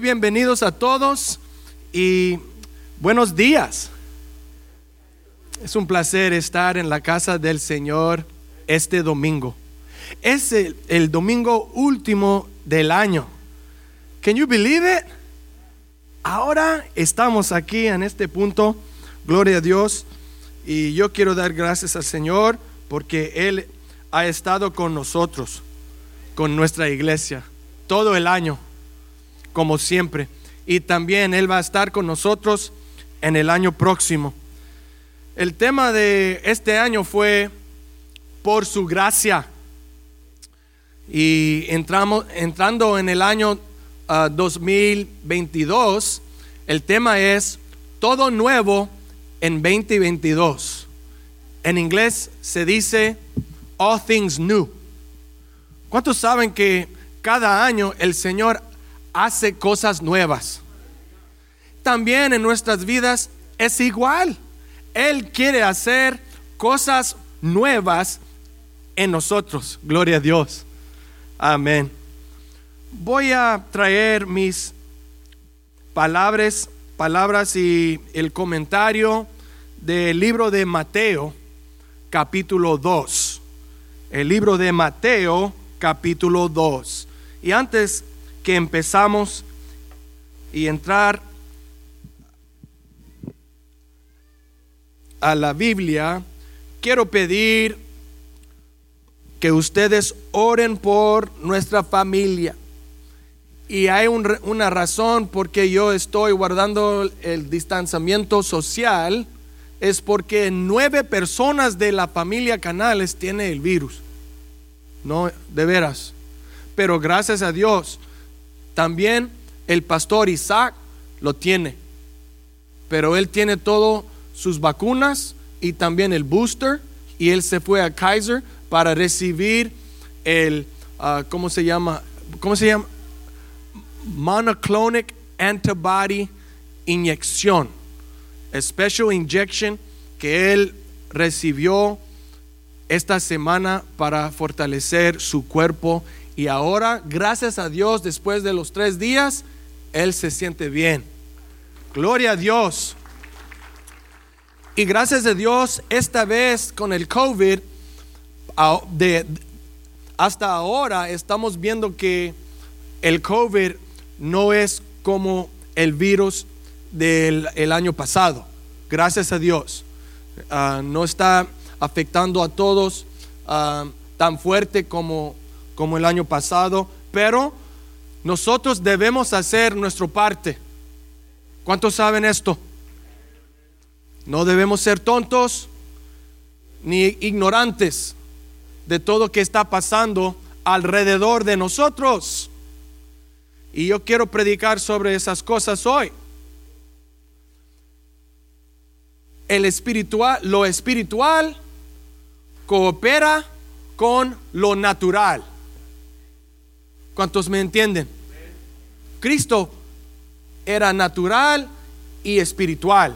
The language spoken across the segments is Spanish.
Bienvenidos a todos y buenos días. Es un placer estar en la casa del Señor este domingo. Es el, el domingo último del año. Can you believe it? Ahora estamos aquí en este punto. Gloria a Dios. Y yo quiero dar gracias al Señor porque Él ha estado con nosotros, con nuestra iglesia, todo el año, como siempre. Y también Él va a estar con nosotros en el año próximo. El tema de este año fue por su gracia. Y entramos, entrando en el año uh, 2022, el tema es todo nuevo en 2022. En inglés se dice all things new. ¿Cuántos saben que cada año el Señor hace cosas nuevas? También en nuestras vidas es igual. Él quiere hacer cosas nuevas en nosotros. Gloria a Dios. Amén. Voy a traer mis palabras, palabras y el comentario del libro de Mateo, capítulo 2. El libro de Mateo, capítulo 2. Y antes que empezamos y entrar a la Biblia, quiero pedir que ustedes oren por nuestra familia. Y hay un, una razón por que yo estoy guardando el distanciamiento social, es porque nueve personas de la familia Canales tienen el virus. No, de veras. Pero gracias a Dios, también el pastor Isaac lo tiene. Pero él tiene todo sus vacunas y también el booster. Y él se fue a Kaiser para recibir el, uh, ¿cómo se llama? ¿Cómo se llama? Monoclonic antibody inyección. Special injection que él recibió esta semana para fortalecer su cuerpo. Y ahora, gracias a Dios, después de los tres días, él se siente bien. Gloria a Dios. Y gracias a Dios, esta vez con el COVID, de, hasta ahora estamos viendo que el COVID no es como el virus del el año pasado. Gracias a Dios. Uh, no está afectando a todos uh, tan fuerte como, como el año pasado, pero nosotros debemos hacer nuestra parte. ¿Cuántos saben esto? No debemos ser tontos ni ignorantes de todo que está pasando alrededor de nosotros. Y yo quiero predicar sobre esas cosas hoy. El espiritual, lo espiritual coopera con lo natural. ¿Cuántos me entienden? Cristo era natural y espiritual.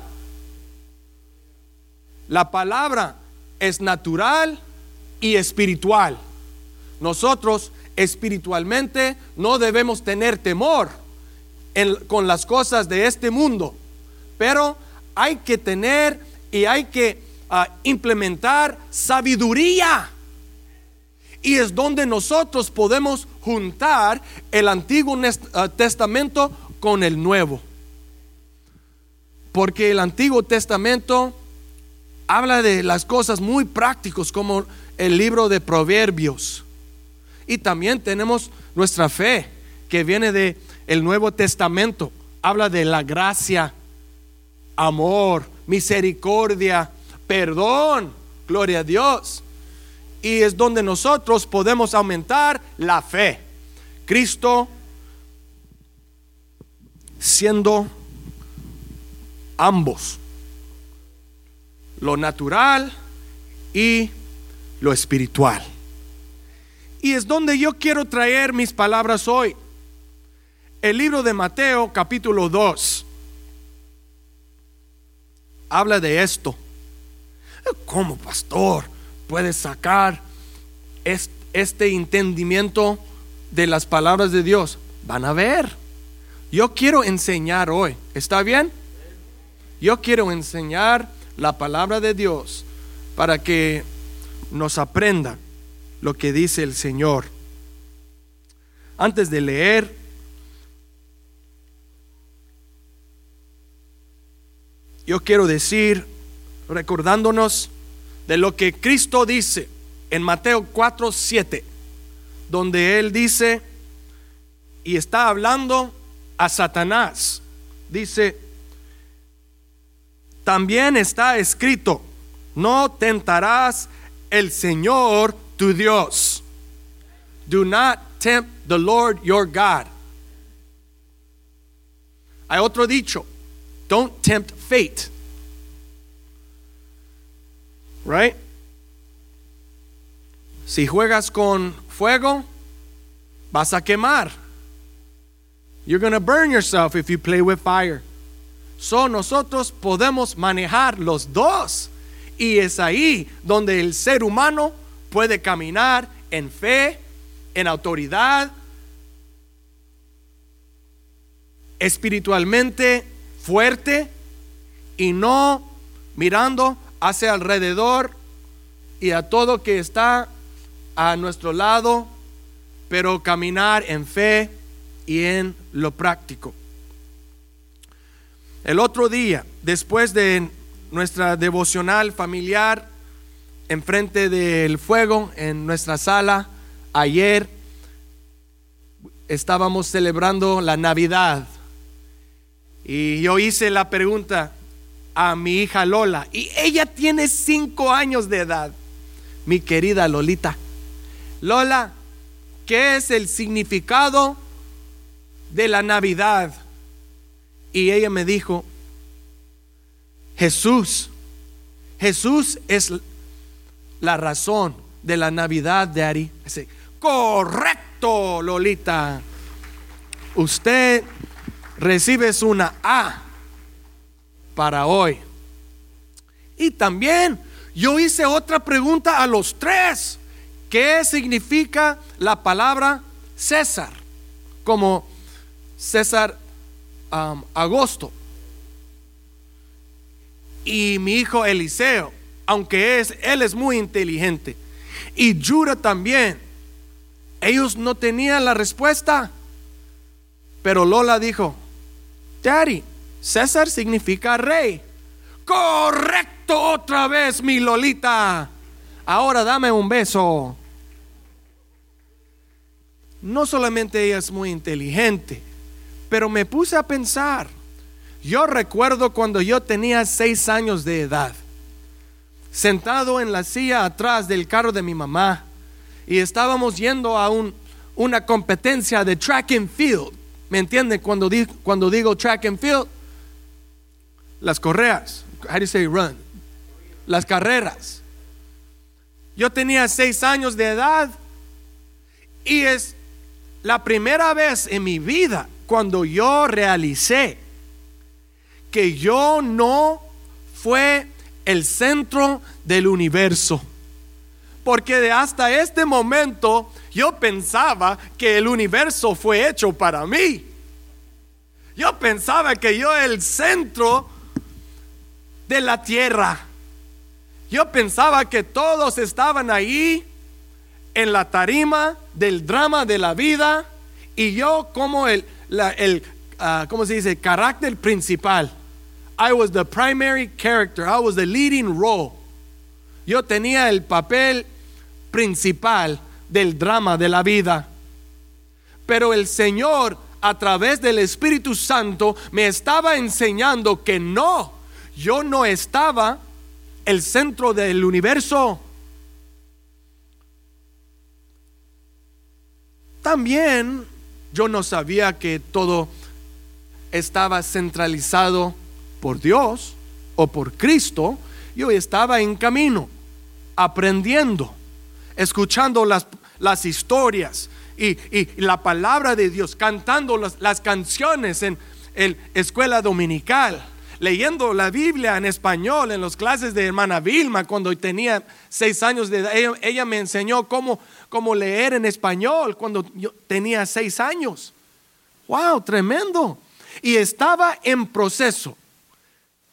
La palabra es natural y espiritual. Nosotros espiritualmente no debemos tener temor con las cosas de este mundo, pero hay que tener y hay que uh, implementar sabiduría. Y es donde nosotros podemos juntar el Antiguo uh, Testamento con el Nuevo. Porque el Antiguo Testamento habla de las cosas muy prácticas como el libro de Proverbios. Y también tenemos nuestra fe que viene de el Nuevo Testamento. Habla de la gracia, amor, misericordia, perdón. Gloria a Dios. Y es donde nosotros podemos aumentar la fe. Cristo siendo ambos, lo natural y lo espiritual. Y es donde yo quiero traer mis palabras hoy. El libro de Mateo capítulo 2 habla de esto. ¿Cómo pastor puede sacar este entendimiento de las palabras de Dios? Van a ver. Yo quiero enseñar hoy, ¿está bien? Yo quiero enseñar la palabra de Dios para que nos aprenda lo que dice el Señor. Antes de leer, yo quiero decir, recordándonos de lo que Cristo dice en Mateo 4, 7, donde Él dice, y está hablando a Satanás, dice, también está escrito, no tentarás el Señor tu Dios. Do not tempt the Lord your God. Hay otro dicho, don't tempt fate. Right? Si juegas con fuego, vas a quemar. You're going to burn yourself if you play with fire. So nosotros podemos manejar los dos. Y es ahí donde el ser humano puede caminar en fe, en autoridad, espiritualmente fuerte y no mirando hacia alrededor y a todo que está a nuestro lado, pero caminar en fe y en lo práctico. El otro día, después de nuestra devocional familiar, enfrente del fuego en nuestra sala, ayer estábamos celebrando la Navidad. Y yo hice la pregunta a mi hija Lola, y ella tiene cinco años de edad, mi querida Lolita. Lola, ¿qué es el significado de la Navidad? Y ella me dijo, Jesús, Jesús es la razón de la Navidad de Ari. Correcto, Lolita. Usted recibe una A para hoy. Y también yo hice otra pregunta a los tres. ¿Qué significa la palabra César? Como César um, Agosto. Y mi hijo Eliseo, aunque es, él es muy inteligente. Y Jura también. Ellos no tenían la respuesta. Pero Lola dijo, Daddy, César significa rey. Correcto otra vez, mi Lolita. Ahora dame un beso. No solamente ella es muy inteligente, pero me puse a pensar. Yo recuerdo cuando yo tenía seis años de edad, sentado en la silla atrás del carro de mi mamá, y estábamos yendo a un, una competencia de track and field. ¿Me entienden cuando, cuando digo track and field? Las correas, how do you say run? Las carreras. Yo tenía seis años de edad y es la primera vez en mi vida cuando yo realicé que yo no fue el centro del universo. Porque de hasta este momento yo pensaba que el universo fue hecho para mí. Yo pensaba que yo el centro de la tierra. Yo pensaba que todos estaban ahí en la tarima del drama de la vida y yo como el, el uh, ¿cómo se dice? Carácter principal. I was the primary character. I was the leading role. Yo tenía el papel principal del drama de la vida. Pero el Señor, a través del Espíritu Santo, me estaba enseñando que no, yo no estaba el centro del universo. También yo no sabía que todo estaba centralizado por Dios o por Cristo. Yo estaba en camino, aprendiendo, escuchando las, las historias y, la palabra de Dios, cantando las, las canciones en la escuela dominical leyendo la Biblia en español en las clases de hermana Vilma cuando tenía seis años de edad. Ella, me enseñó cómo, leer en español cuando yo tenía seis años. ¡Wow! Tremendo. Y estaba en proceso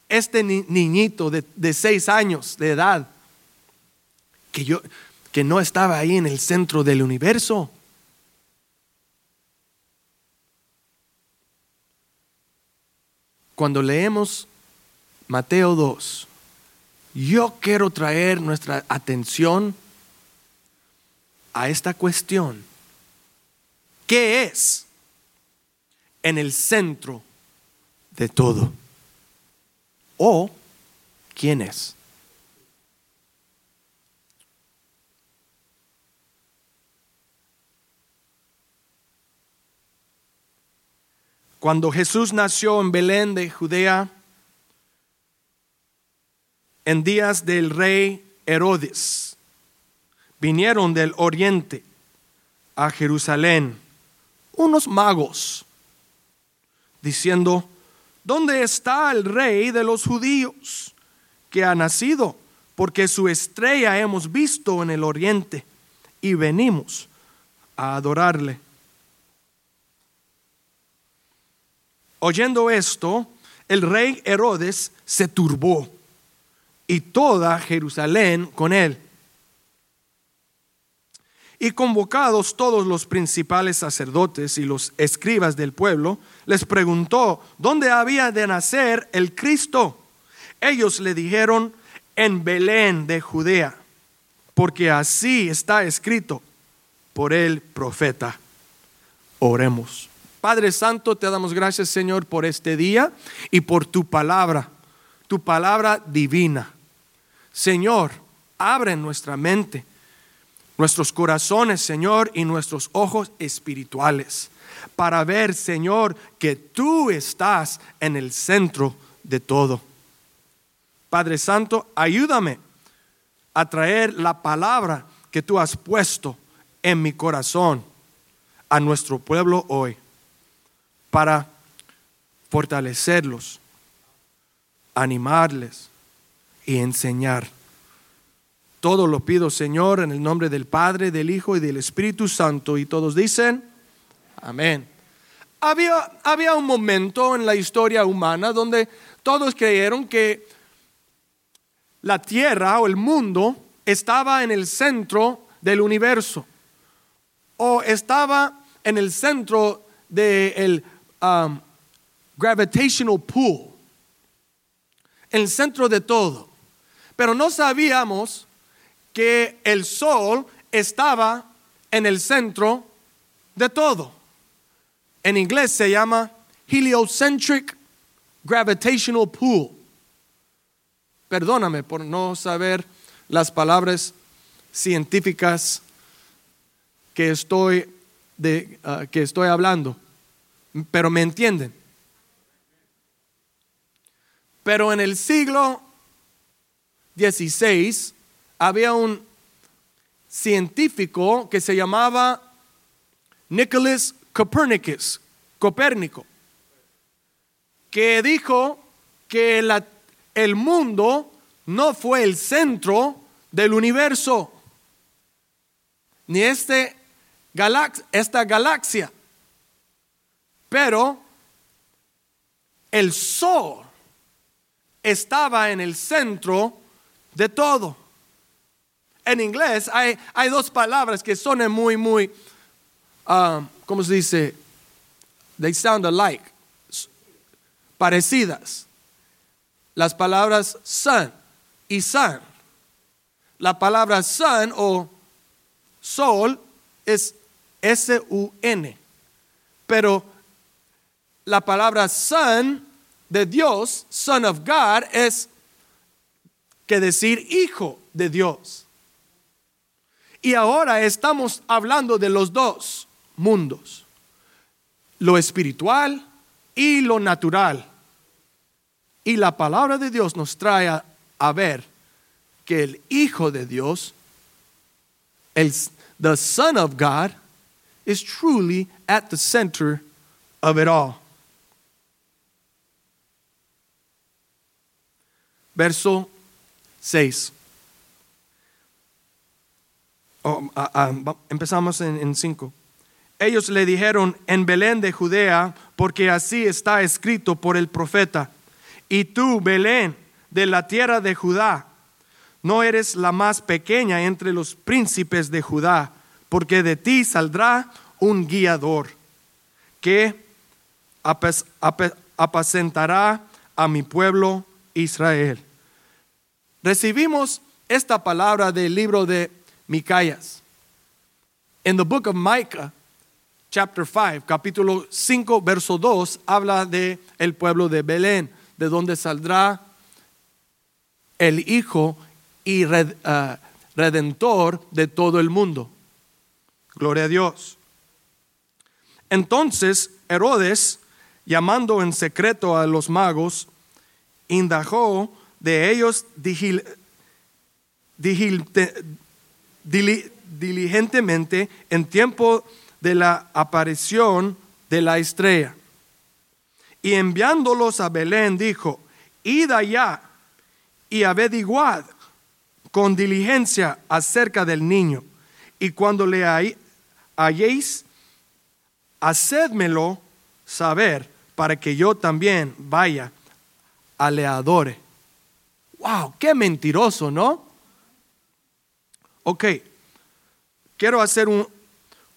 este ni- niñito de, de seis años de edad, que, yo, que no estaba ahí en el centro del universo. Cuando leemos Mateo 2, yo quiero traer nuestra atención a esta cuestión. ¿Qué es en el centro de todo? ¿O quién es? Cuando Jesús nació en Belén de Judea, en días del rey Herodes, vinieron del oriente a Jerusalén unos magos, diciendo, ¿dónde está el rey de los judíos que ha nacido? Porque su estrella hemos visto en el oriente y venimos a adorarle. Oyendo esto, el rey Herodes se turbó y toda Jerusalén con él. Y convocados todos los principales sacerdotes y los escribas del pueblo, les preguntó dónde había de nacer el Cristo. Ellos le dijeron, en Belén de Judea, porque así está escrito por el profeta. Oremos. Padre Santo, te damos gracias, Señor, por este día y por tu palabra, tu palabra divina. Señor, abre nuestra mente, nuestros corazones, Señor, y nuestros ojos espirituales para ver, Señor, que tú estás en el centro de todo. Padre Santo, ayúdame a traer la palabra que tú has puesto en mi corazón a nuestro pueblo hoy para fortalecerlos, animarles y enseñar. Todo lo pido, Señor, en el nombre del Padre, del Hijo y del Espíritu Santo. Y todos dicen, amén. Había, había un momento en la historia humana donde todos creyeron que la tierra o el mundo estaba en el centro del universo o estaba en el centro del um, gravitational en el centro de todo. Pero no sabíamos que el sol estaba en el centro de todo. En inglés se llama heliocentric gravitational pool. Perdóname por no saber las palabras científicas que estoy, de, uh, que estoy hablando, pero me entienden. Pero en el siglo XVI había un científico que se llamaba Nicholas Copernicus, Copérnico, que dijo que el mundo no fue el centro del universo, ni este galax, esta galaxia, pero el sol estaba en el centro de todo. En inglés hay, dos palabras que son muy, muy, um, ¿cómo se dice? They sound alike, parecidas. Las palabras sun y sun. La palabra sun o sol es S-U-N. Pero la palabra son de Dios, son of God, es que decir hijo de Dios. Y ahora estamos hablando de los dos mundos, lo espiritual y lo natural. Y la palabra de Dios nos trae a, ver que el Hijo de Dios, el, the Son of God, is truly at the center of it all. Verso 6. Oh, ah, ah, empezamos en 5. ellos le dijeron en Belén de Judea, porque así está escrito por el profeta. Y tú, Belén, de la tierra de Judá, no eres la más pequeña entre los príncipes de Judá, porque de ti saldrá un guiador que apacentará a mi pueblo Israel. Recibimos esta palabra del libro de Micaías. En the book of Micah, chapter 5, capítulo 5, verso 2, habla de el pueblo de Belén, de donde saldrá el hijo y uh, redentor de todo el mundo. Gloria a Dios. Entonces Herodes, llamando en secreto a los magos, indagó de ellos diligentemente en tiempo de la aparición de la estrella. Y enviándolos a Belén dijo, id allá y averiguad con diligencia acerca del niño. Y cuando le halléis, hacedmelo saber para que yo también vaya a le adore. Wow, qué mentiroso, ¿no? Ok, quiero hacer un,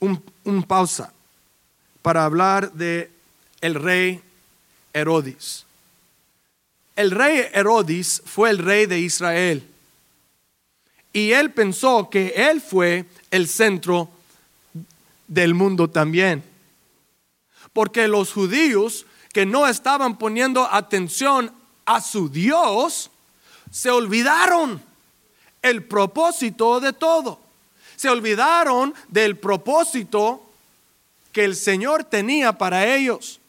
un, pausa para hablar de el rey Herodes. El rey Herodes fue el rey de Israel y él pensó que él fue el centro del mundo también. Porque los judíos que no estaban poniendo atención a su Dios, se olvidaron el propósito de todo. Se olvidaron del propósito que el Señor tenía para ellos,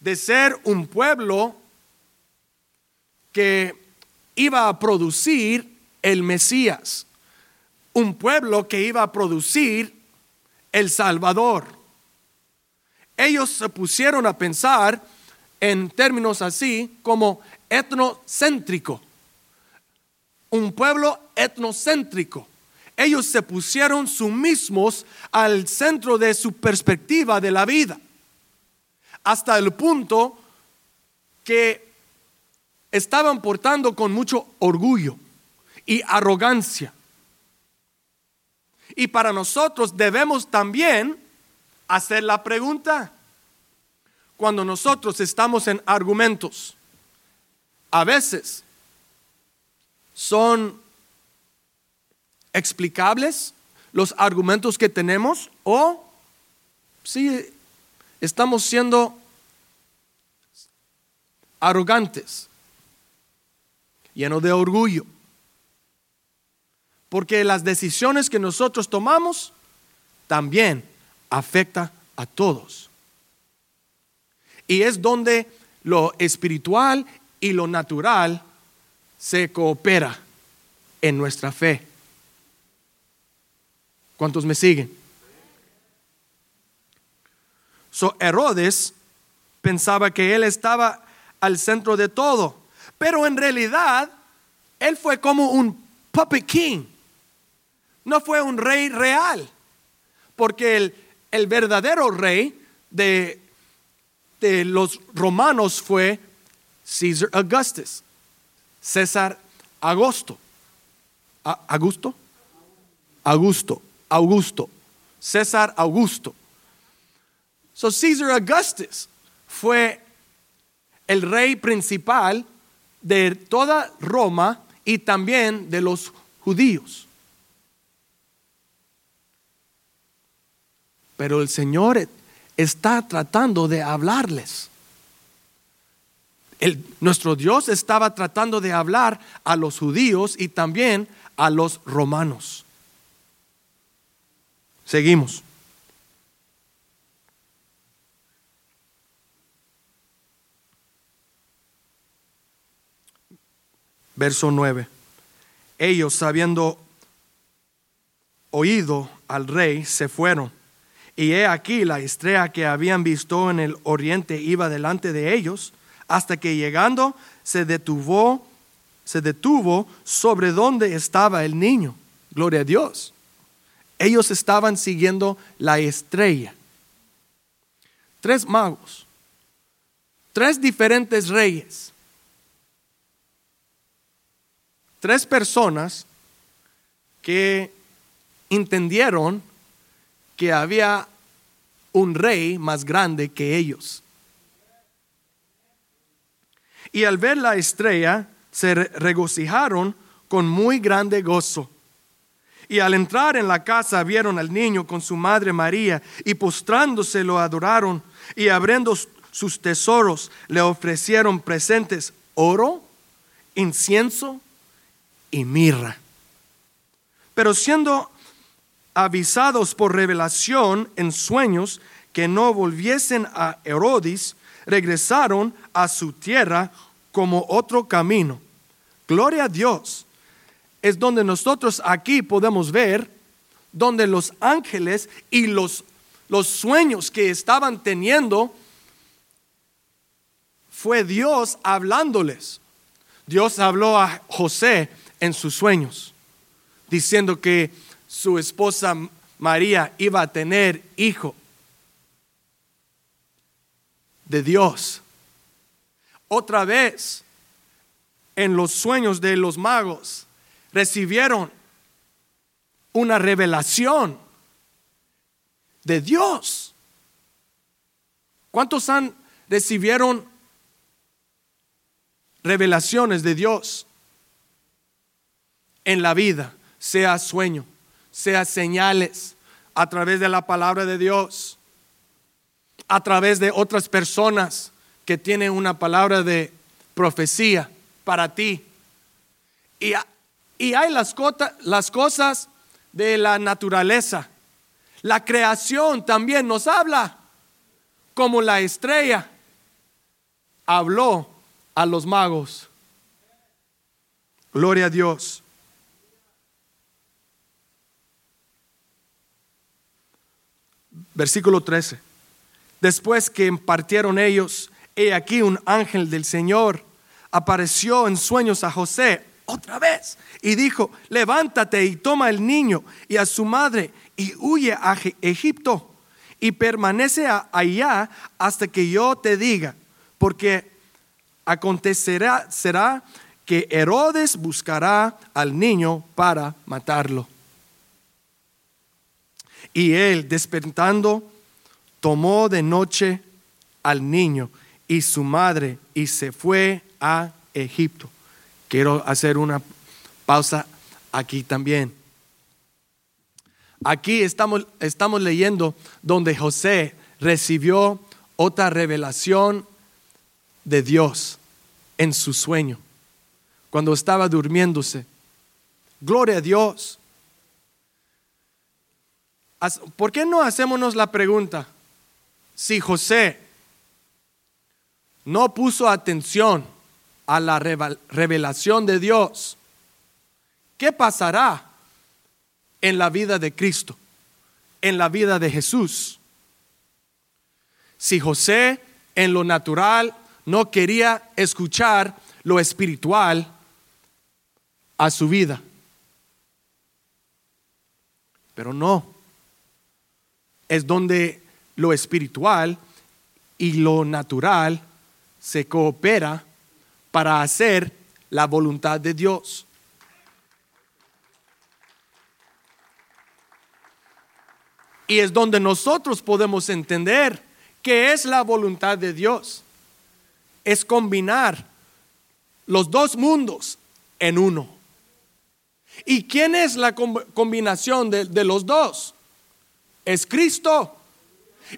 de ser un pueblo que iba a producir el Mesías, un pueblo que iba a producir el Salvador. Ellos se pusieron a pensar en términos así como etnocéntrico, un pueblo etnocéntrico ellos se pusieron mismos al centro de su perspectiva de la vida, hasta el punto que estaban portando con mucho orgullo y arrogancia. Y para nosotros debemos también hacer la pregunta, cuando nosotros estamos en argumentos, a veces son explicables los argumentos que tenemos o si estamos siendo arrogantes, llenos de orgullo. Porque las decisiones que nosotros tomamos también afecta a todos. Y es donde lo espiritual y lo natural se coopera en nuestra fe. ¿Cuántos me siguen? So Herodes pensaba que él estaba al centro de todo, pero en realidad él fue como un puppet king. No fue un rey real, porque el, el verdadero rey de, de los romanos fue Caesar Augustus, César Augusto. ¿Augusto? Augusto. Augusto, César Augusto. So César Augustus fue el rey principal de toda Roma y también de los judíos. Pero el Señor está tratando de hablarles. El, nuestro Dios estaba tratando de hablar a los judíos y también a los romanos. Seguimos. Verso 9. Ellos, habiendo oído al rey, se fueron. Y he aquí la estrella que habían visto en el oriente iba delante de ellos, hasta que llegando se detuvo, se detuvo sobre donde estaba el niño. Gloria a Dios. Ellos estaban siguiendo la estrella. tres magos, tres diferentes reyes, tres personas que entendieron que había un rey más grande que ellos. Y al ver la estrella, se regocijaron con muy grande gozo. Y al entrar en la casa vieron al niño con su madre María y postrándose lo adoraron y abriendo sus tesoros le ofrecieron presentes oro, incienso y mirra. Pero siendo avisados por revelación en sueños que no volviesen a Herodes, regresaron a su tierra como otro camino. Gloria a Dios es donde nosotros aquí podemos ver donde los ángeles y los, los sueños que estaban teniendo fue Dios hablándoles. Dios habló a José en sus sueños, diciendo que su esposa María iba a tener hijo de Dios. Otra vez, en los sueños de los magos, recibieron una revelación de Dios. ¿Cuántos han recibieron revelaciones de Dios en la vida? Sea sueño, sea señales a través de la palabra de Dios, a través de otras personas que tienen una palabra de profecía para ti. Y y hay las, las cosas de la naturaleza. La creación también nos habla, como la estrella habló a los magos. Gloria a Dios. Versículo 13. Después que partieron ellos, he aquí un ángel del Señor apareció en sueños a José otra vez y dijo, levántate y toma el niño y a su madre y huye a Egipto y permanece allá hasta que yo te diga, porque acontecerá será que Herodes buscará al niño para matarlo. Y él, despertando, tomó de noche al niño y su madre y se fue a Egipto. Quiero hacer una pausa aquí también. Aquí estamos, estamos leyendo donde José recibió otra revelación de Dios en su sueño, cuando estaba durmiéndose. Gloria a Dios. ¿Por qué no hacémonos la pregunta? Si José no puso atención a la revelación de Dios, ¿qué pasará en la vida de Cristo, en la vida de Jesús? Si José en lo natural no quería escuchar lo espiritual a su vida. Pero no, es donde lo espiritual y lo natural se coopera para hacer la voluntad de Dios. Y es donde nosotros podemos entender que es la voluntad de Dios. Es combinar los dos mundos en uno. ¿Y quién es la combinación de, de los dos? Es Cristo.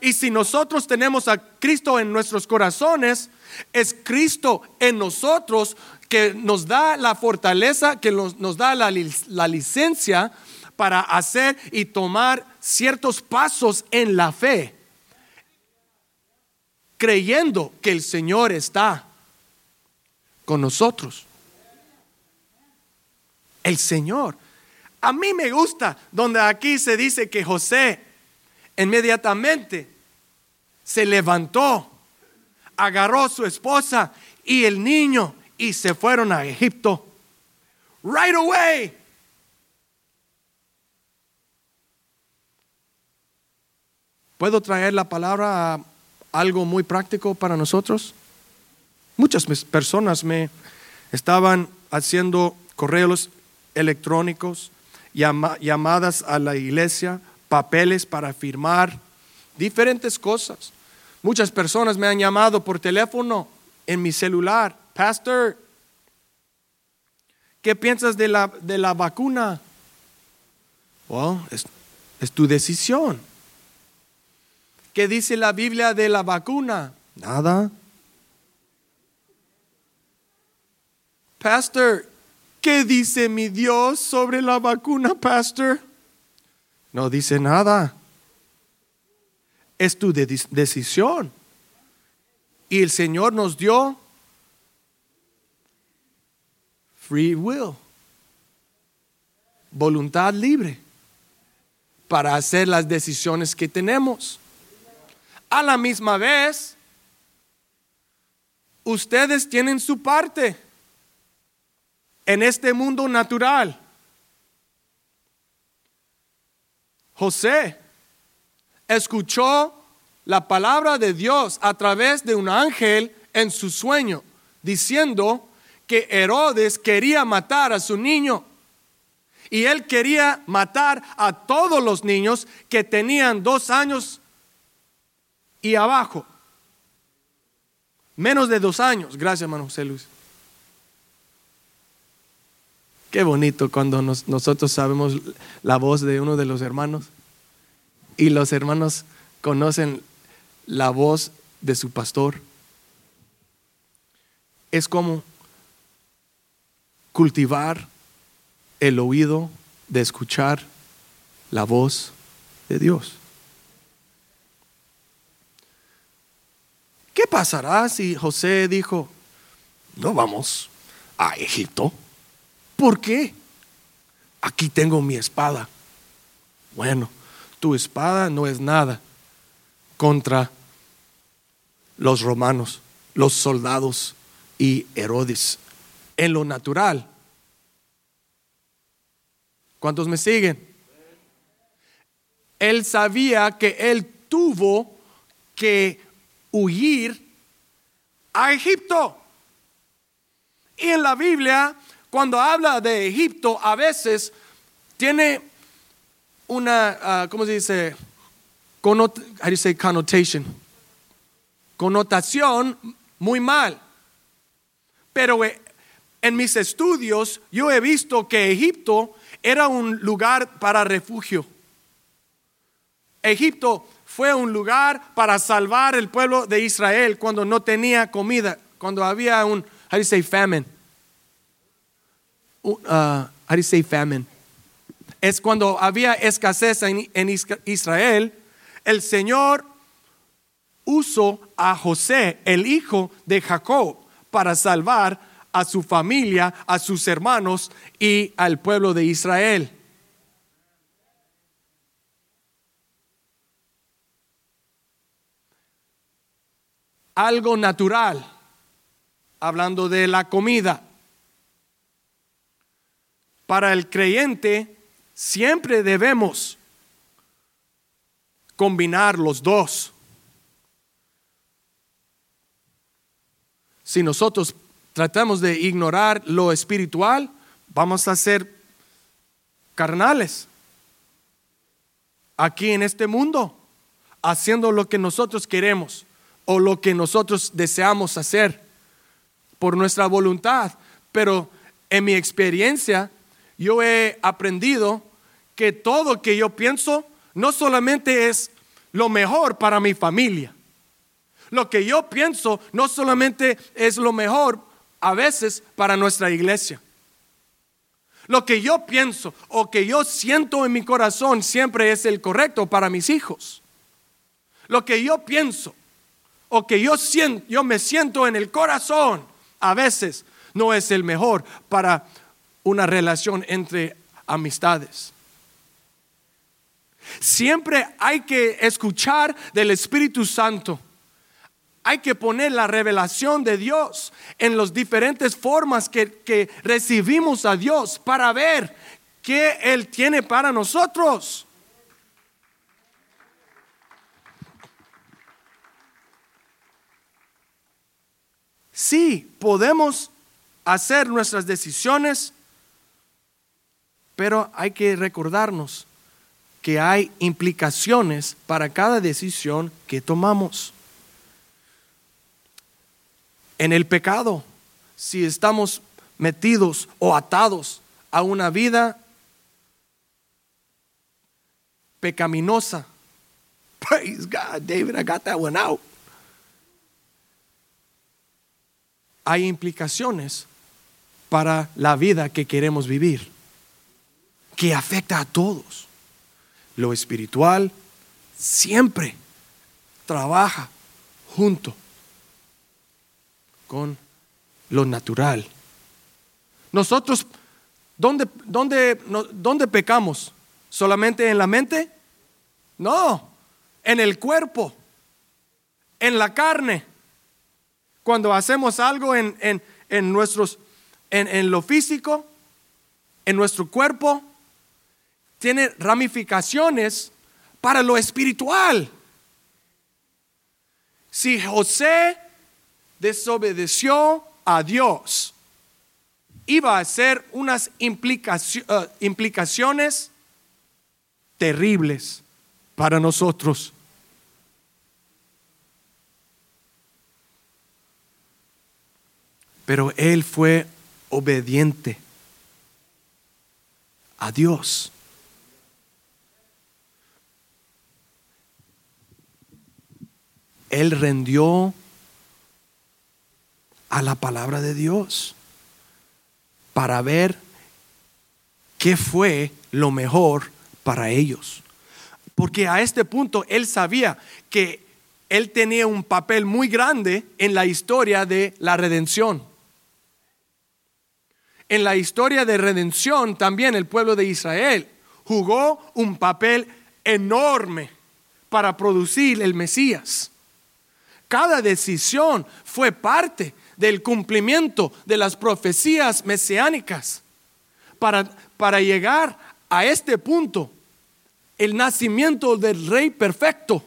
Y si nosotros tenemos a Cristo en nuestros corazones, es Cristo en nosotros que nos da la fortaleza, que nos, da la, licencia para hacer y tomar ciertos pasos en la fe, creyendo que el Señor está con nosotros. El Señor. A mí me gusta donde aquí se dice que José inmediatamente se levantó agarró a su esposa y el niño y se fueron a Egipto. Right away. ¿Puedo traer la palabra algo muy práctico para nosotros? Muchas personas me estaban haciendo correos electrónicos, llamadas a la iglesia, papeles para firmar, diferentes cosas. Muchas personas me han llamado por teléfono en mi celular, Pastor, ¿qué piensas de la, de la vacuna? Well, es, es tu decisión. ¿Qué dice la Biblia de la vacuna? Nada. Pastor, ¿qué dice mi Dios sobre la vacuna, Pastor? No dice nada. Es tu decisión. Y el Señor nos dio free will, voluntad libre para hacer las decisiones que tenemos. A la misma vez, ustedes tienen su parte en este mundo natural. José escuchó la palabra de Dios a través de un ángel en su sueño, diciendo que Herodes quería matar a su niño. Y él quería matar a todos los niños que tenían dos años y abajo. Menos de dos años. Gracias, hermano José Luis. Qué bonito cuando nosotros sabemos la voz de uno de los hermanos y los hermanos conocen la voz de su pastor. Es como cultivar el oído de escuchar la voz de Dios. ¿Qué pasará si José dijo, no vamos a Egipto? ¿Por qué? Aquí tengo mi espada. Bueno, tu espada no es nada contra los romanos, los soldados y Herodes. En lo natural. ¿Cuántos me siguen? Él sabía que él tuvo que huir a Egipto. Y en la Biblia cuando habla de Egipto, a veces tiene una, ah, ¿cómo se dice? Conot how do you? Connotación muy mal. Pero eh, en mis estudios yo he visto que Egipto era un lugar para refugio. Egipto fue un lugar para salvar el pueblo de Israel cuando no tenía comida, cuando había un, how do you famine? Uh, how do famine? Es cuando había escasez en, en Israel, el Señor usó a José, el hijo de Jacob, para salvar a su familia, a sus hermanos y al pueblo de Israel. Algo natural, hablando de la comida para el creyente siempre debemos combinar los dos. Si nosotros tratamos de ignorar lo espiritual, vamos a ser carnales aquí en este mundo, haciendo lo que nosotros queremos o lo que nosotros deseamos hacer por nuestra voluntad. Pero en mi experiencia, yo he aprendido que todo que yo pienso no solamente es lo mejor para mi familia. Lo que yo pienso no solamente es lo mejor a veces para nuestra iglesia. Lo que yo pienso o que yo siento en mi corazón siempre es el correcto para mis hijos. Lo que yo pienso o que yo siento, yo me siento en el corazón a veces no es el mejor para una relación entre amistades. Siempre hay que escuchar del Espíritu Santo. Hay que poner la revelación de Dios en las diferentes formas que, que recibimos a Dios para ver qué Él tiene para nosotros. Sí, podemos hacer nuestras decisiones, pero hay que recordarnos que hay implicaciones para cada decisión que tomamos. En el pecado, si estamos metidos o atados a una vida pecaminosa. Praise God, David, I got that one out. Hay implicaciones para la vida que queremos vivir, que afecta a todos. Lo espiritual siempre trabaja junto con lo natural. Nosotros, ¿dónde, dónde, dónde pecamos? ¿Solamente en la mente? No, en el cuerpo, en la carne. Cuando hacemos algo en, en, nuestros, en, en lo físico, en nuestro cuerpo, tiene ramificaciones para lo espiritual. Si José desobedeció a Dios, iba a ser unas eh, implicaciones terribles para nosotros. Pero él fue obediente a Dios. Él rendió a la palabra de Dios para ver qué fue lo mejor para ellos. Porque a este punto él sabía que él tenía un papel muy grande en la historia de la redención. En la historia de redención también el pueblo de Israel jugó un papel enorme para producir el Mesías. Cada decisión fue parte del cumplimiento de las profecías mesiánicas para, para llegar a este punto el nacimiento del rey perfecto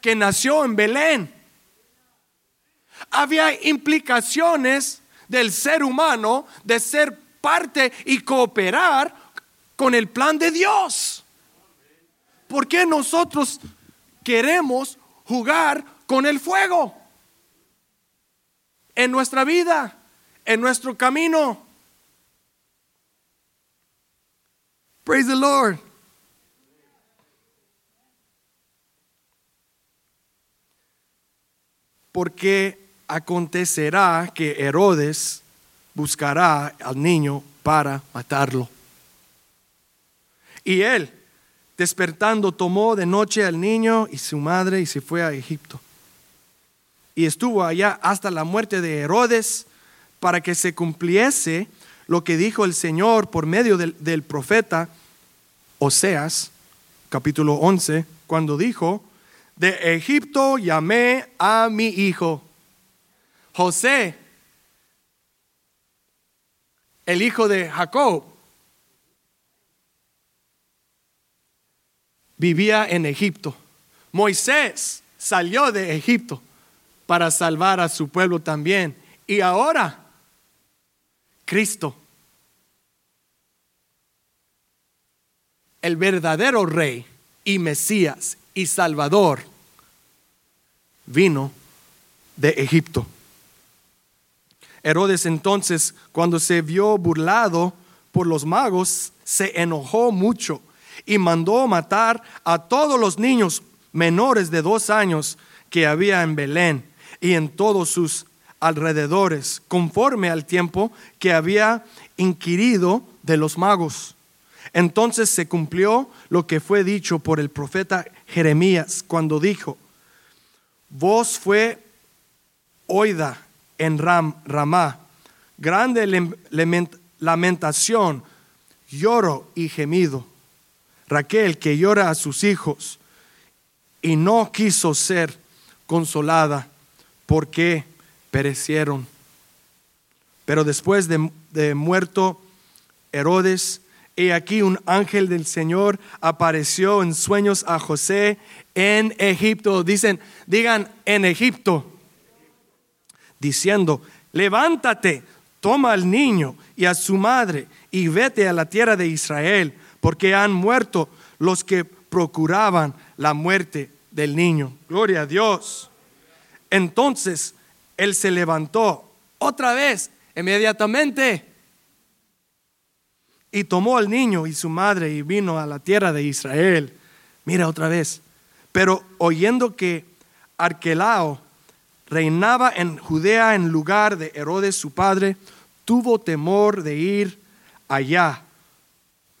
que nació en Belén. Había implicaciones del ser humano de ser parte y cooperar con el plan de Dios. ¿Por qué nosotros queremos jugar con el fuego en nuestra vida, en nuestro camino? Praise the Lord. Porque acontecerá que Herodes buscará al niño para matarlo. Y él, despertando, tomó de noche al niño y su madre y se fue a Egipto. Y estuvo allá hasta la muerte de Herodes para que se cumpliese lo que dijo el Señor por medio del, profeta Oseas, capítulo 11, cuando dijo, de Egipto llamé a mi hijo. José, el hijo de Jacob, vivía en Egipto. Moisés salió de Egipto para salvar a su pueblo también. Y ahora Cristo, el verdadero rey y Mesías y Salvador, vino de Egipto. Herodes entonces, cuando se vio burlado por los magos, se enojó mucho y mandó matar a todos los niños menores de dos años que había en Belén y en todos sus alrededores, conforme al tiempo que había inquirido de los magos. Entonces se cumplió lo que fue dicho por el profeta Jeremías cuando dijo, voz fue oída en Ram, Ramá, grande lamentación, lloro y gemido. Raquel que llora a sus hijos y no quiso ser consolada porque perecieron. Pero después de, muerto Herodes, he aquí un ángel del Señor apareció en sueños a José en Egipto. Dicen, digan en Egipto. diciendo, levántate, toma al niño y a su madre y vete a la tierra de Israel, porque han muerto los que procuraban la muerte del niño. Gloria a Dios. Entonces él se levantó otra vez, inmediatamente, y tomó al niño y su madre y vino a la tierra de Israel. Mira otra vez. Pero oyendo que Arquelao reinaba en Judea en lugar de Herodes su padre, tuvo temor de ir allá.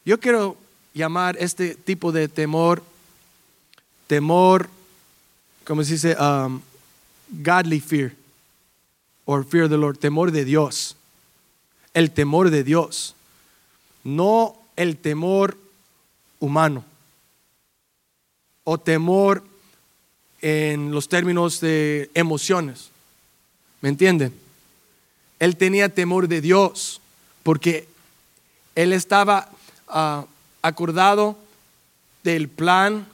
Yo quiero llamar este tipo de temor, temor, como se dice, um, godly fear, or fear of the Lord, temor de Dios, el temor de Dios, no el temor humano o temor en los términos de emociones. ¿Me entienden? Él tenía temor de Dios porque él estaba ah, acordado del plan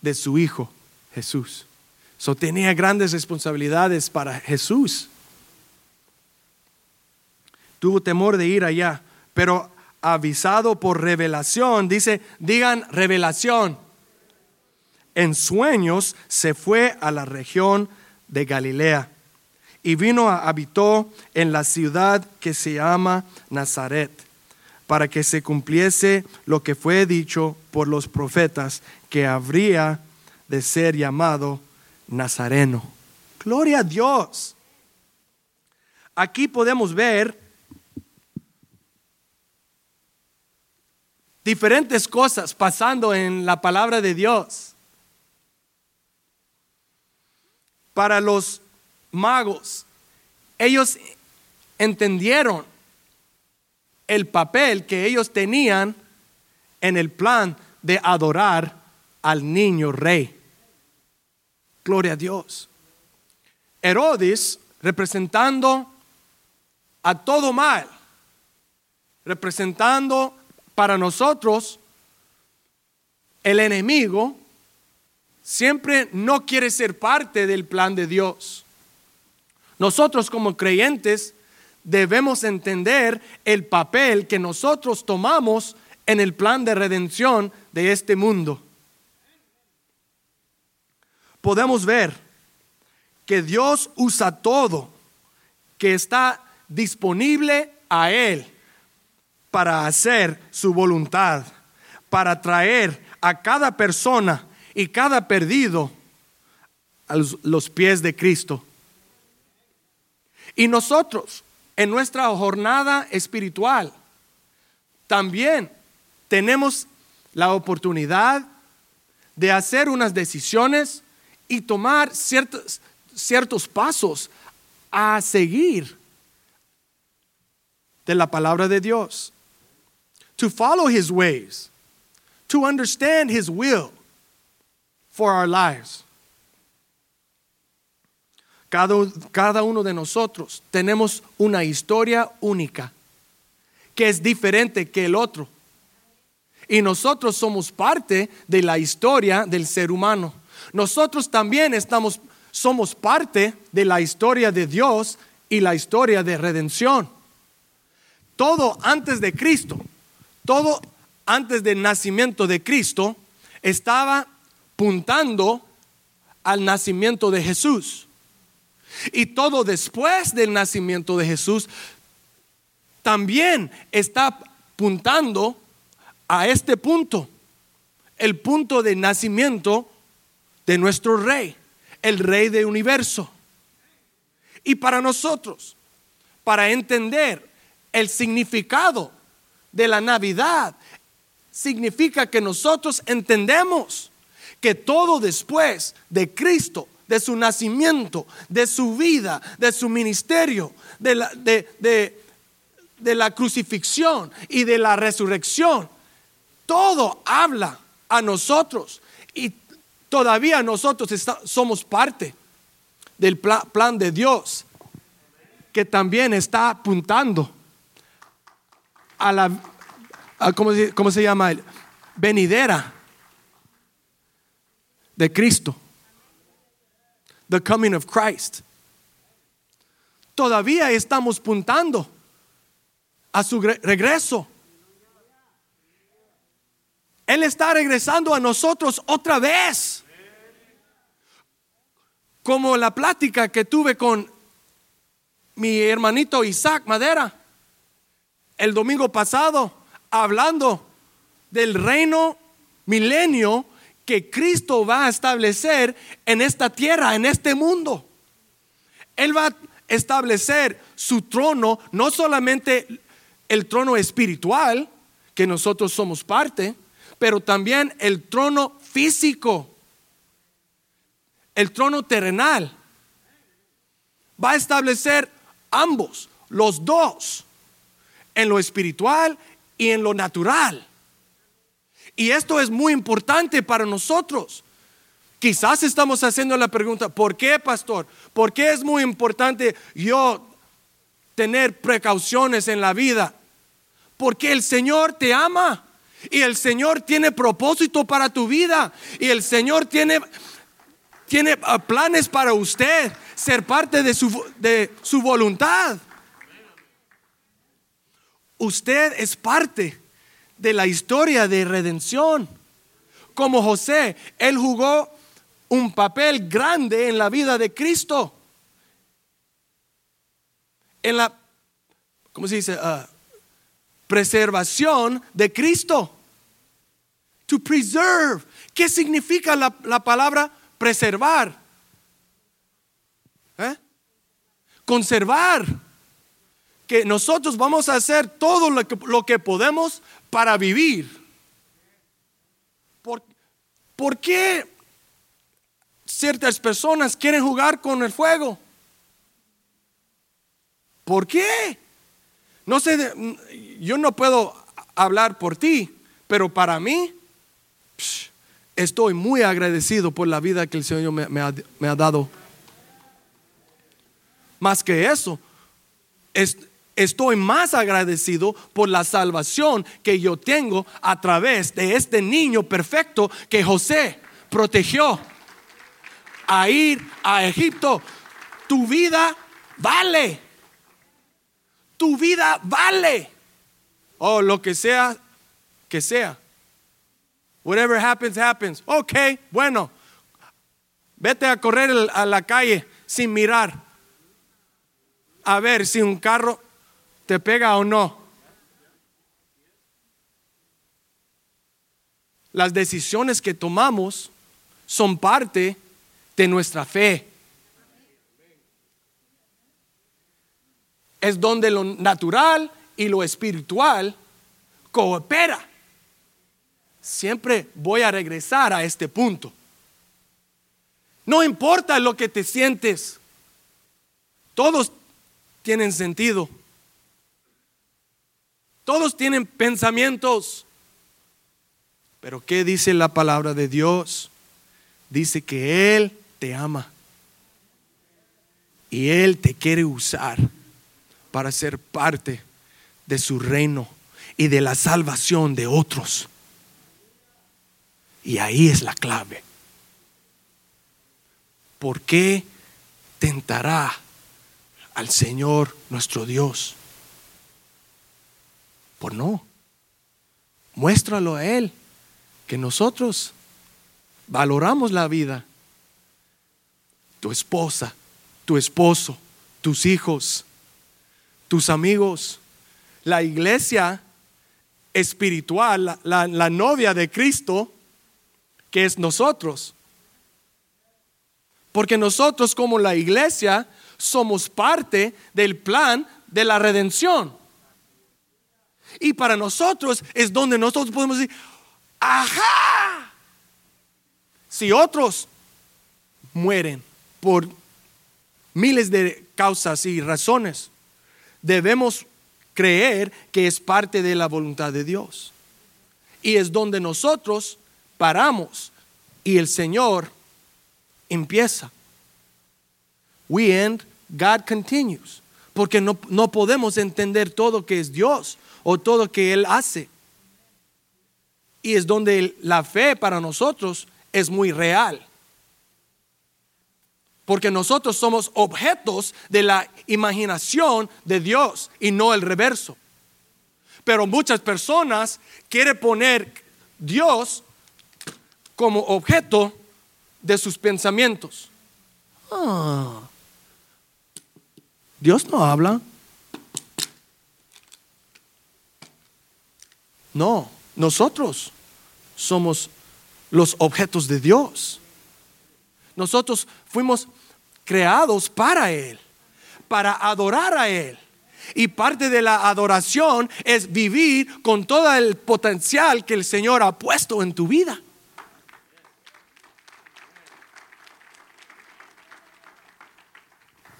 de su hijo, Jesús. Tenía grandes responsabilidades para Jesús. Tuvo temor de ir allá, pero avisado por revelación, dice, digan revelación. En sueños se fue a la región de Galilea y vino a habitó en la ciudad que se llama Nazaret, para que se cumpliese lo que fue dicho por los profetas, que habría de ser llamado Nazareno. Gloria a Dios. Aquí podemos ver diferentes cosas pasando en la palabra de Dios. Para los magos, ellos entendieron el papel que ellos tenían en el plan de adorar al niño rey. Gloria a Dios. Herodes representando a todo mal, representando para nosotros el enemigo, siempre no quiere ser parte del plan de Dios. Nosotros como creyentes debemos entender el papel que nosotros tomamos en el plan de redención de este mundo. Podemos ver que Dios usa todo que está disponible a Él para hacer su voluntad, para traer a cada persona y cada perdido a los pies de Cristo. Y nosotros, en nuestra jornada espiritual, también tenemos la oportunidad de hacer unas decisiones y tomar ciertos, ciertos pasos a seguir de la palabra de Dios. To follow his ways, to understand his will for our lives. Cada, uno de nosotros tenemos una historia única que es diferente que el otro. Y nosotros somos parte de la historia del ser humano. Nosotros también estamos, somos parte de la historia de Dios y la historia de redención. Todo antes de Cristo, todo antes del nacimiento de Cristo, estaba puntando al nacimiento de Jesús. Y todo después del nacimiento de Jesús también está apuntando a este punto, el punto de nacimiento de nuestro rey, el rey del universo. Y para nosotros, para entender el significado de la Navidad, significa que nosotros entendemos que todo después de Cristo de su nacimiento, de su vida, de su ministerio, de la, de, la crucifixión y de la resurrección. Todo habla a nosotros y todavía nosotros somos parte del plan de Dios que también está apuntando a la, ¿cómo, ¿cómo se llama? Venidera de Cristo the coming of Christ. todavía estamos puntando a su regreso. Él está regresando a nosotros otra vez. Como la plática que tuve con mi hermanito Isaac Madera el domingo pasado, hablando del reino milenio que Cristo va a establecer en esta tierra, en este mundo. Él va a establecer su trono, no solamente el trono espiritual, que nosotros somos parte, pero también el trono físico, el trono terrenal. Va a establecer ambos, los dos, en lo espiritual y en lo natural. Y esto es muy importante para nosotros. Quizás estamos haciendo la pregunta, ¿por qué, pastor? ¿Por qué es muy importante yo tener precauciones en la vida? Porque el Señor te ama y el Señor tiene propósito para tu vida y el Señor tiene, tiene ah, planes para usted, ser parte de su, de su voluntad. Usted es parte de la historia de redención. Como José, él jugó un papel grande en la vida de Cristo. En la, ¿cómo se dice? Uh, preservación de Cristo. To preserve. ¿Qué significa la, palabra preservar? ¿Eh? Conservar. Que nosotros vamos a hacer todo lo que, lo que podemos para vivir. ¿Por, ¿Por qué ciertas personas quieren jugar con el fuego? ¿Por qué? No sé, yo no puedo hablar por ti, pero para mí estoy muy agradecido por la vida que el Señor me, ha, me ha, dado. Más que eso, estoy más agradecido por la salvación que yo tengo a través de este niño perfecto que José protegió a ir a Egipto. Tu vida vale tu vida vale. O oh, lo que sea, que sea. Whatever happens, happens. Ok, bueno. Vete a correr a la calle sin mirar. A ver si un carro te pega o no. Las decisiones que tomamos son parte de nuestra fe. Es donde lo natural y lo espiritual coopera. Siempre voy a regresar a este punto. No importa lo que te sientes, todos tienen sentido. Todos tienen pensamientos. Pero ¿qué dice la palabra de Dios? Dice que Él te ama. Y Él te quiere usar para ser parte de su reino y de la salvación de otros. Y ahí es la clave. ¿Por qué tentará al Señor nuestro Dios? Por no. Muéstralo a Él, que nosotros valoramos la vida. Tu esposa, tu esposo, tus hijos, tus amigos, la iglesia espiritual, la, novia de Cristo, que es nosotros. Porque nosotros como la iglesia somos parte del plan de la redención. Y para nosotros es donde nosotros podemos decir, ajá. Si otros mueren por miles de causas y razones, debemos creer que es parte de la voluntad de Dios. Y es donde nosotros paramos y el Señor empieza. We end, God continues. Porque no, no podemos entender todo que es Dios o todo que Él hace. Y es donde la fe para nosotros es muy real. Porque nosotros somos objetos de la imaginación de Dios y no el reverso. Pero muchas personas quieren poner Dios como objeto de sus pensamientos. Ah, Dios no habla. No, nosotros somos los objetos de Dios. Nosotros fuimos creados para Él, para adorar a Él. Y parte de la adoración es vivir con todo el potencial que el Señor ha puesto en tu vida.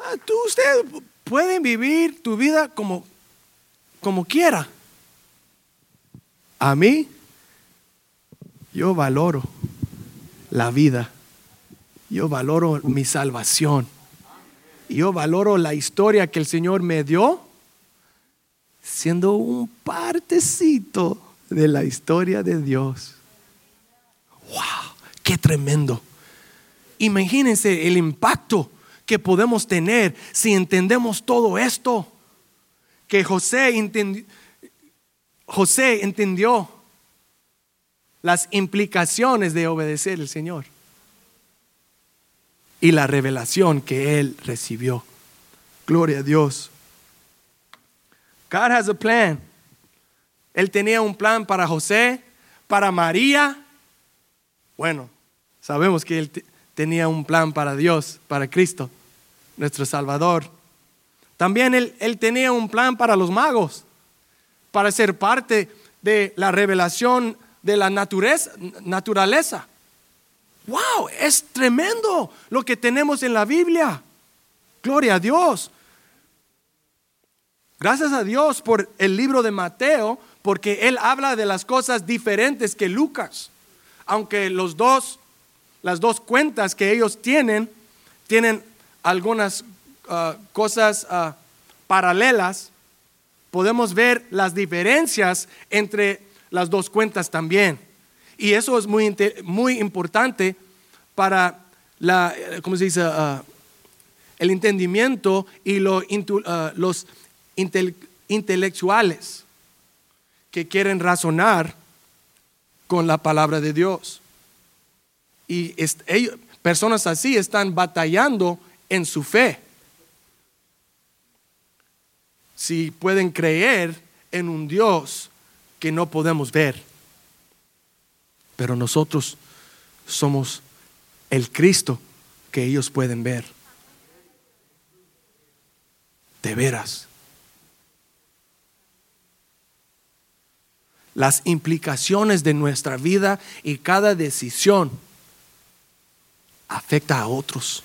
Ah, tú, usted pueden vivir tu vida como, como quiera. A mí, yo valoro la vida. Yo valoro mi salvación. Yo valoro la historia que el Señor me dio siendo un partecito de la historia de Dios. ¡Wow! ¡Qué tremendo! Imagínense el impacto que podemos tener si entendemos todo esto. Que José, José entendió las implicaciones de obedecer al Señor y la revelación que él recibió. Gloria a Dios. God has a plan. Él tenía un plan para José, para María. Bueno, sabemos que él tenía un plan para Dios, para Cristo nuestro Salvador. También él, tenía un plan para los magos, para ser parte de la revelación de la naturaleza. naturaleza. ¡Wow! Es tremendo lo que tenemos en la Biblia. Gloria a Dios. Gracias a Dios por el libro de Mateo, porque él habla de las cosas diferentes que Lucas. Aunque los dos, las dos cuentas que ellos tienen, tienen algunas ah, cosas ah, paralelas, podemos ver las diferencias entre las dos cuentas también. Y eso es muy, muy importante para la, ¿cómo se dice? Ah, el entendimiento y los intelectuales que quieren razonar con la palabra de Dios. Y personas así están batallando en su fe. Si pueden creer en un Dios que no podemos ver. Pero nosotros somos el Cristo que ellos pueden ver. De veras. Las implicaciones de nuestra vida y cada decisión afecta a otros.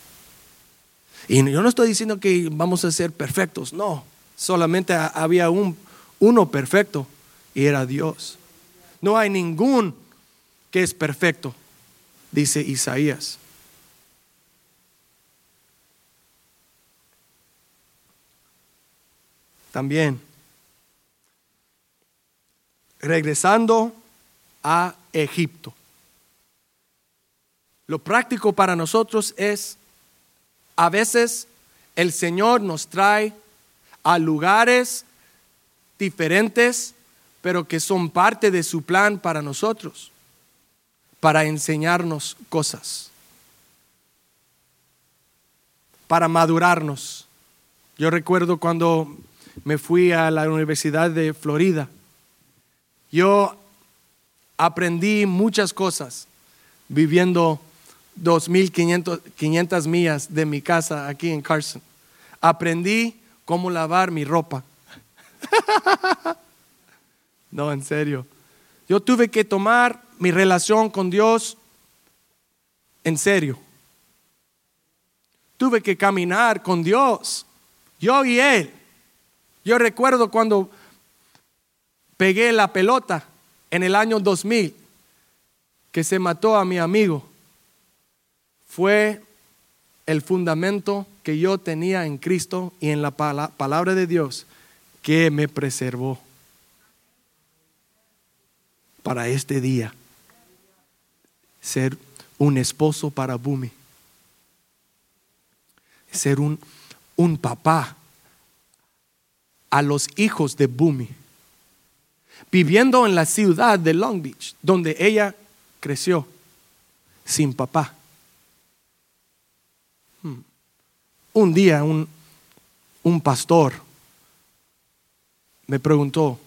Y yo no estoy diciendo que vamos a ser perfectos, no. Solamente había un, uno perfecto y era Dios. No hay ningún que es perfecto, dice Isaías. También, regresando a Egipto. Lo práctico para nosotros es a veces el Señor nos trae a lugares diferentes, pero que son parte de su plan para nosotros, para enseñarnos cosas, para madurarnos. Yo recuerdo cuando me fui a la Universidad de Florida, yo aprendí muchas cosas viviendo 2.500 millas de mi casa aquí en Carson. Aprendí cómo lavar mi ropa. no, en serio. Yo tuve que tomar mi relación con Dios en serio. Tuve que caminar con Dios, yo y Él. Yo recuerdo cuando pegué la pelota en el año 2000, que se mató a mi amigo fue el fundamento que yo tenía en Cristo y en la palabra de Dios que me preservó para este día. Ser un esposo para Bumi. ser un, un papá a los hijos de Bumi, viviendo en la ciudad de Long Beach, donde ella creció sin papá. Hmm. Un día un, un pastor me preguntó,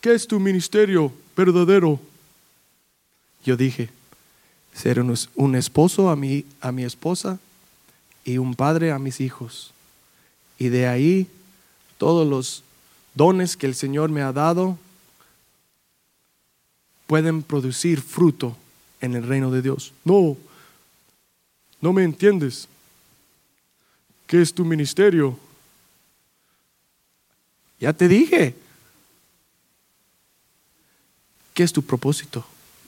¿qué es tu ministerio verdadero? Yo dije, ser un, esposo a mi, a mi esposa y un padre a mis hijos. Y de ahí todos los dones que el Señor me ha dado pueden producir fruto en el reino de Dios. No, no me entiendes. ¿Qué es tu ministerio? Ya te dije. ¿Qué es tu propósito,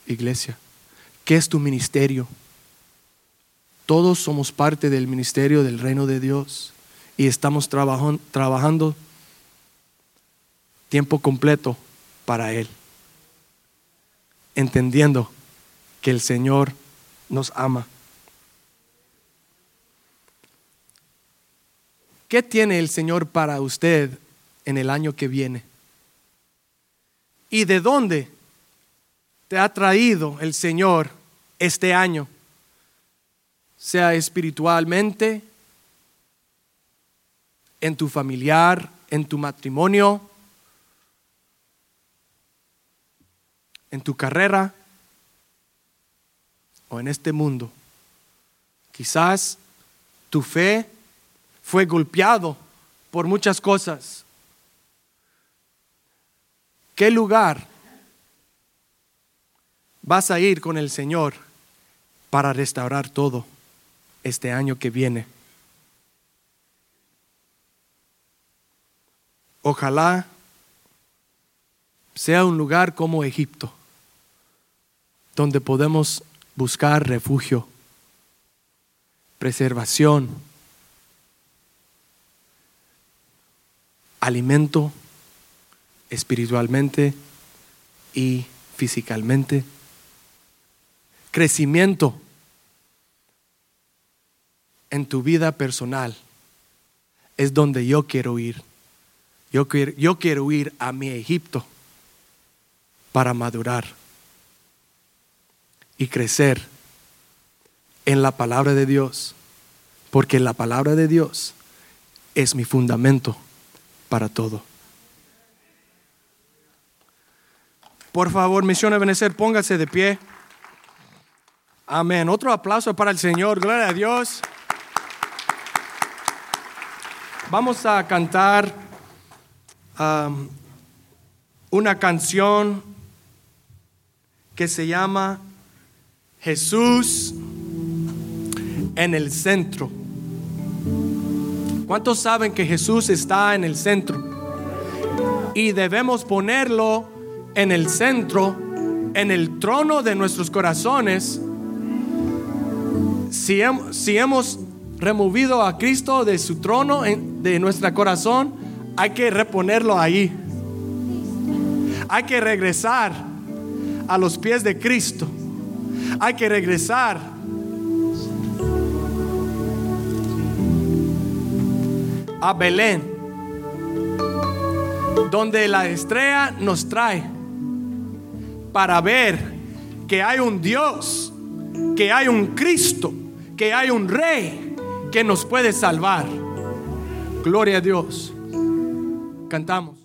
iglesia? ¿Qué es tu ministerio? Todos somos parte del ministerio del reino de Dios y estamos trabajando tiempo completo para Él, entendiendo que el Señor nos ama. ¿Qué tiene el Señor para usted en el año que viene? ¿Y de dónde te ha traído el Señor este año? Sea espiritualmente, en tu familiar, en tu matrimonio, en tu carrera o en este mundo. Quizás tu fe fue golpeado por muchas cosas. ¿Qué lugar vas a ir con el Señor para restaurar todo este año que viene? Ojalá sea un lugar como Egipto, donde podemos buscar refugio, preservación, alimento espiritualmente y físicamente, crecimiento en tu vida personal. Es donde yo quiero ir. Yo quiero, ir a mi Egipto para madurar y crecer en la palabra de Dios, porque la palabra de Dios es mi fundamento para todo. Por favor, Misión de Benecer, póngase de pie. Amén. Otro aplauso para el Señor. Gloria a Dios. Vamos a cantar una canción que se llama Jesús en el centro. ¿Cuántos saben que Jesús está en el centro? Y debemos ponerlo en el centro, en el trono de nuestros corazones. Si, hemos removido a Cristo de su trono, de nuestro corazón, hay que reponerlo ahí. Hay que regresar a los pies de Cristo. Hay que regresar a Belén, donde la estrella nos trae para ver que hay un Dios, que hay un Cristo, que hay un Rey que nos puede salvar. Gloria a Dios. Cantamos.